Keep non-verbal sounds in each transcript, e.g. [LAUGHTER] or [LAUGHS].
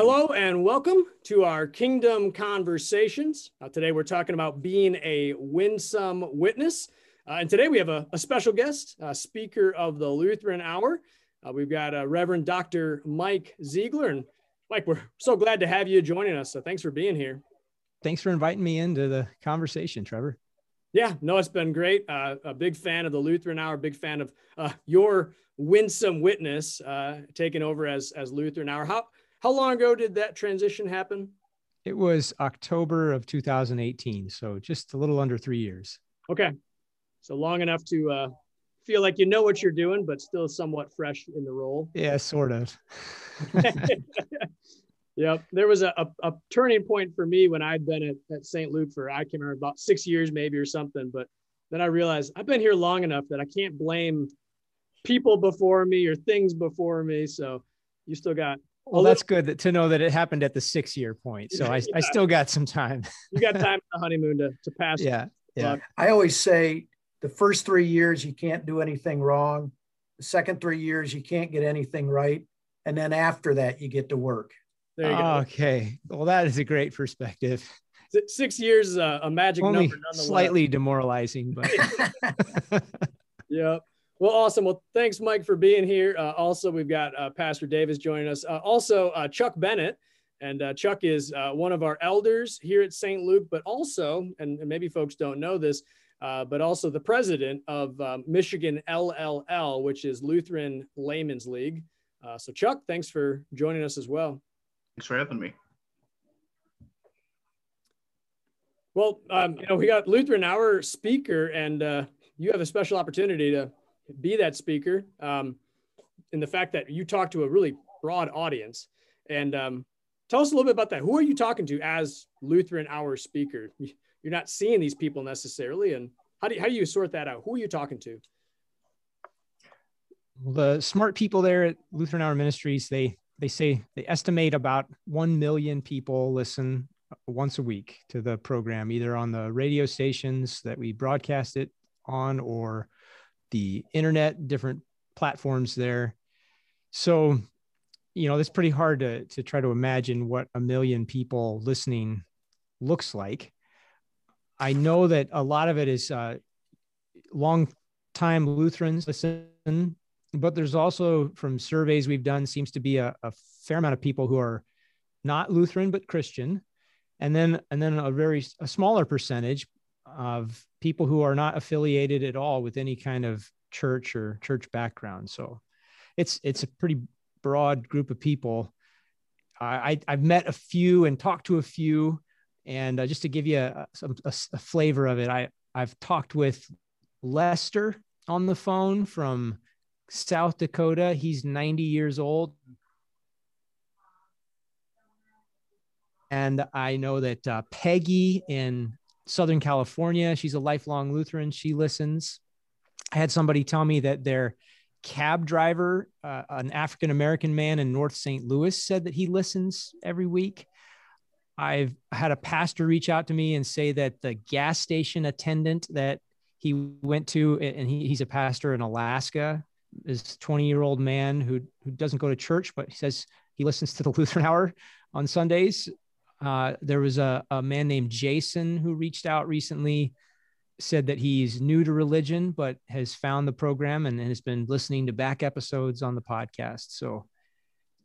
hello and welcome to our Kingdom Conversations. Uh, today we're talking about being a winsome witness. Uh, and today we have a, a special guest, uh, speaker of the Lutheran Hour. Uh, we've got uh, Reverend Dr. Mike Ziegler. And Mike, we're so glad to have you joining us. So thanks for being here. Thanks for inviting me into the conversation, Trevor. Yeah, no, it's been great. Uh, a big fan of the Lutheran Hour, big fan of your winsome witness taking over as, as Lutheran Hour. How, how long ago did that transition happen? It was October of 2018, so just a little under three years. Okay, so long enough to uh, feel like you know what you're doing, but still somewhat fresh in the role. Yeah, sort of. [LAUGHS] yep, there was a, a, a, turning point for me when I'd been at, at St. Luke for I can't remember about six years maybe or something, but then I realized I've been here long enough that I can't blame people before me or things before me. So you still got well, that's good to know that it happened at the six year point. So I, yeah. I still got some time. you got [LAUGHS] time on the honeymoon to, to pass. Yeah. Yeah. I always say the first three years, you can't do anything wrong. The second three years, you can't get anything right. And then after that, you get to work. There you go. Okay. Well, that is a great perspective. Six years is a, a magic Only number. Slightly demoralizing, but. [LAUGHS] [LAUGHS] yeah. Well, awesome. Well, thanks, Mike, for being here. Uh, also, we've got uh, Pastor Davis joining us. Uh, also, uh, Chuck Bennett. And uh, Chuck is uh, one of our elders here at St. Luke, but also, and, and maybe folks don't know this, but also the president of Michigan LLL, which is Lutheran Laymen's League. so, Chuck, thanks for joining us as well. Thanks for having me. Well, um, you know, we got Lutheran Hour speaker, and you have a special opportunity to be that speaker um, and the fact that you talk to a really broad audience. And um, tell us a little bit about that. Who are you talking to as Lutheran Hour speaker? You're not seeing these people necessarily. And how do you, how do you sort that out? Who are you talking to? The smart people there at Lutheran Hour Ministries, they they say they estimate about 1 million people listen once a week to the program, either on the radio stations that we broadcast it on or the internet, different platforms there. So, you know, it's pretty hard to, to try to imagine what a million people listening looks like. I know that a lot of it is uh, long time Lutherans listen, but there's also from surveys we've done seems to be a, a fair amount of people who are not Lutheran but Christian, and then and then a very a smaller percentage of people who are not affiliated at all with any kind of church or church background. So it's it's a pretty broad group of people. I, I've met a few and talked to a few, and uh, just to give you a, a, a flavor of it, I I've talked with Lester on the phone from South Dakota. He's 90 years old. And I know that uh, Peggy in Southern California. She's a lifelong Lutheran. She listens. I had somebody tell me that their cab driver, uh, an African American man in North St. Louis, said that he listens every week. I've had a pastor reach out to me and say that the gas station attendant that he went to, and he, he's a pastor in Alaska, is 20 year old man who, who doesn't go to church, but he says he listens to the [LAUGHS] Lutheran Hour on Sundays. Uh, there was a, a man named Jason who reached out recently, said that he's new to religion, but has found the program and, and has been listening to back episodes on the podcast. So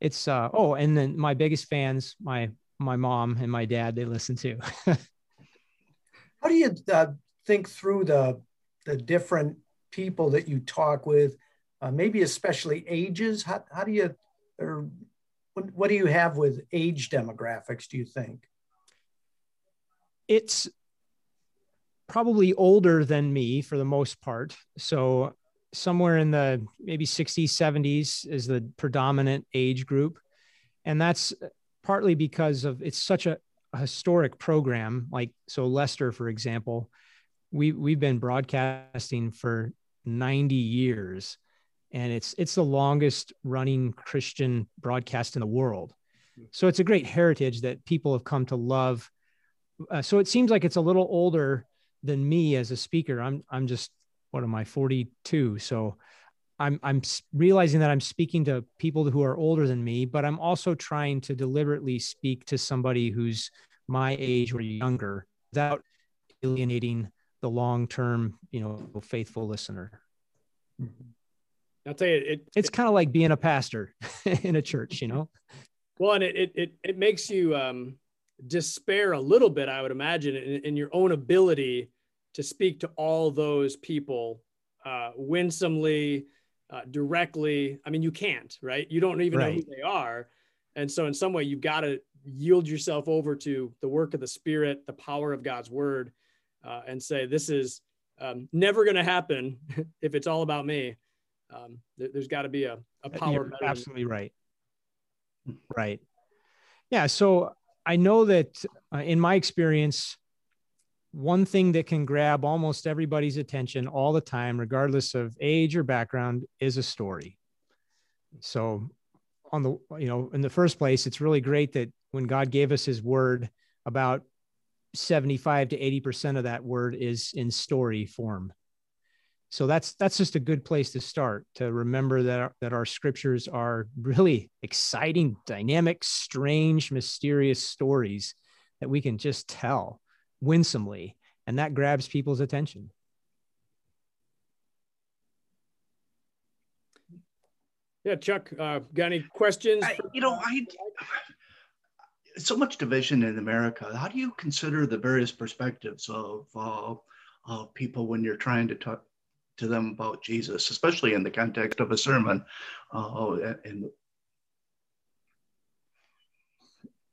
it's, uh, oh, and then my biggest fans, my, my mom and my dad, they listen too. [LAUGHS] How do you uh, think through the, the different people that you talk with, uh, maybe especially ages? How, how do you, or what, do you have with age demographics, do you think? It's probably older than me for the most part. So somewhere in the maybe 60s, 70s is the predominant age group. And that's partly because of it's such a, a historic program. Like, so Lester, for example, we, we've been broadcasting for 90 years and it's it's the longest running Christian broadcast in the world. So it's a great heritage that people have come to love. Uh, so it seems like it's a little older than me as a speaker. I'm I'm just what am I 42? So I'm I'm realizing that I'm speaking to people who are older than me, but I'm also trying to deliberately speak to somebody who's my age or younger without alienating the long-term, you know, faithful listener. I'll tell you, it, it's it, kind of like being a pastor [LAUGHS] in a church, you know. Well, and it it it, it makes you um, despair a little bit, I would imagine, in, in your own ability to speak to all those people uh, winsomely, uh, directly. I mean, you can't, right? You don't even right. know who they are. And so, in some way, you've got to yield yourself over to the work of the Spirit, the power of God's word, uh, and say, This is um, never going to happen [LAUGHS] if it's all about me. Um, there, has got to be a, a power. You're absolutely right. Right. Yeah. So, I know that uh, in my experience, one thing that can grab almost everybody's attention all the time, regardless of age or background, is a story. So, on the, you know, in the first place, it's really great that when God gave us his word, about 75 to 80% of that word is in story form. So that's that's just a good place to start to remember that our, that our scriptures are really exciting, dynamic, strange, mysterious stories that we can just tell winsomely, and that grabs people's attention. Yeah, Chuck, uh, got any questions? I, you know, I so much division in America. How do you consider the various perspectives of uh, of people when you're trying to talk to them about Jesus, especially in the context of a sermon? Uh, and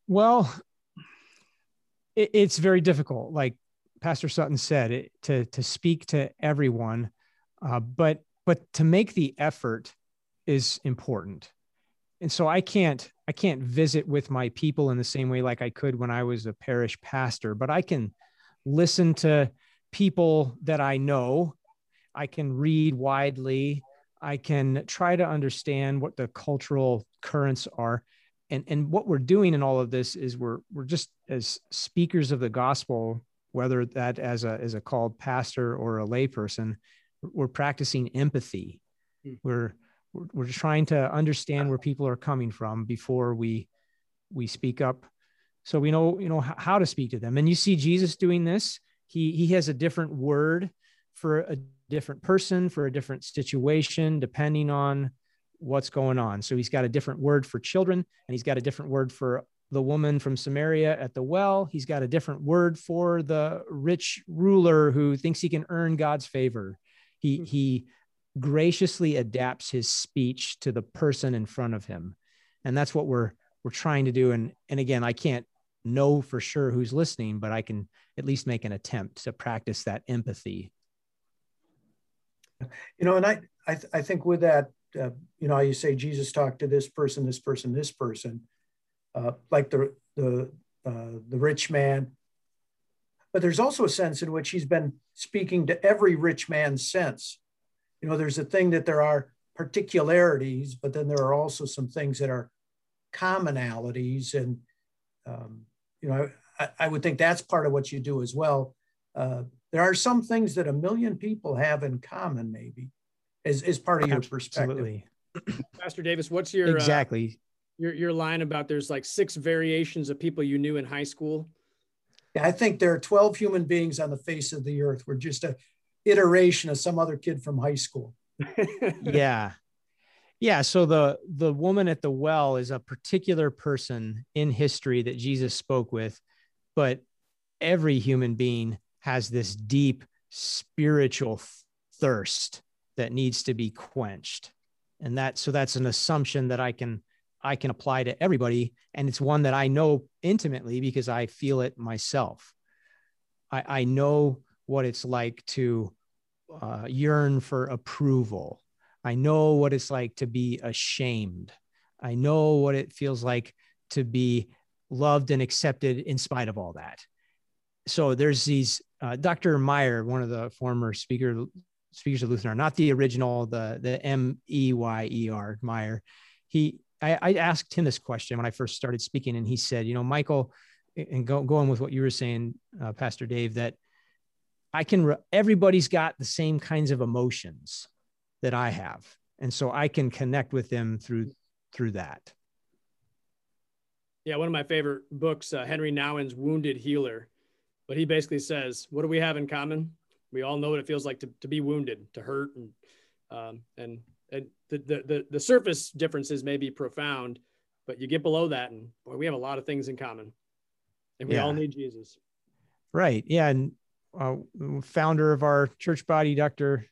well, it, it's very difficult. Like Pastor Sutton said, it, to to speak to everyone, uh, but but to make the effort is important. And so I can't I can't visit with my people in the same way like I could when I was a parish pastor, but I can listen to people that I know. I can read widely. I can try to understand what the cultural currents are. And and what we're doing in all of this is we're we're just as speakers of the gospel whether that as a as a called pastor or a layperson we're practicing empathy. Hmm. we're, we're we're trying to understand where people are coming from before we we speak up. So we know you know how to speak to them. And you see jesus doing this. He he has a different word for a different person for a different situation depending on what's going on. So he's got a different word for children, and he's got a different word for the woman from Samaria at the well. He's got a different word for the rich ruler who thinks he can earn God's favor. He, hmm. he graciously adapts his speech to the person in front of him. And that's what we're, we're trying to do. And, and again, I can't know for sure who's listening, but I can at least make an attempt to practice that empathy. You know, and I, I, th- I think with that, uh, you know, you say Jesus talked to this person, this person, this person, uh, like the the uh, the rich man. But there's also a sense in which he's been speaking to every rich man since. You know, there's a thing that there are particularities, but then there are also some things that are commonalities, and um, you know, I, I, would think that's part of what you do as well. Uh, there are some things that a million people have in common, maybe, is, is part of your perspective. Pastor Davis, what's your uh, exactly uh, your your line about there's like six variations of people you knew in high school? Yeah, I think there are 12 human beings on the face of the earth. We're just a iteration of some other kid from high school. [LAUGHS] yeah. Yeah, so the the woman at the well is a particular person in history that Jesus spoke with, but every human being has this deep spiritual thirst that needs to be quenched. And that so that's an assumption that i can i can apply to everybody. And it's one that i know intimately because i feel it myself. I, I know what it's like to uh, yearn for approval. I know what it's like to be ashamed. I know what it feels like to be loved and accepted in spite of all that. So there's these uh, dr meyer one of the former speaker Speakers of Lutheran, not the original, the the M E Y E R Meyer. He, I, I, asked him this question when I first started speaking, and he said, you know, Michael, and go, going with what you were saying, uh, Pastor Dave, that I can. Re- everybody's got the same kinds of emotions that I have. and so I can connect with them through through that. Yeah, one of my favorite books, uh, Henri Nouwen's Wounded Healer. But he basically says, what do we have in common? We all know what it feels like to, to be wounded, to hurt, and um, and and the, the the the surface differences may be profound, but you get below that, and boy, we have a lot of things in common, and we yeah. all need Jesus. Right. Yeah, and uh, founder of our church body, Dr.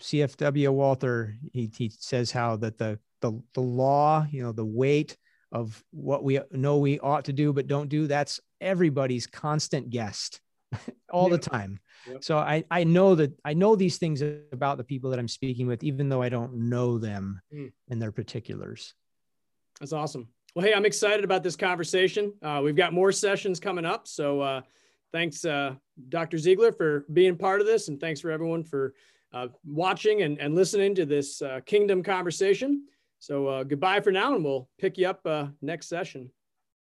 CFW Walther, he, he says how that the the the law, you know, the weight of what we know we ought to do but don't do that's everybody's constant guest [LAUGHS] all yep. the time yep. so I, I know that i know these things about the people that i'm speaking with even though i don't know them mm. in their particulars that's awesome well hey i'm excited about this conversation uh, we've got more sessions coming up so uh, thanks uh, dr ziegler for being part of this and thanks for everyone for uh, watching and, and listening to this uh, kingdom conversation so uh, goodbye for now, and we'll pick you up uh, next session.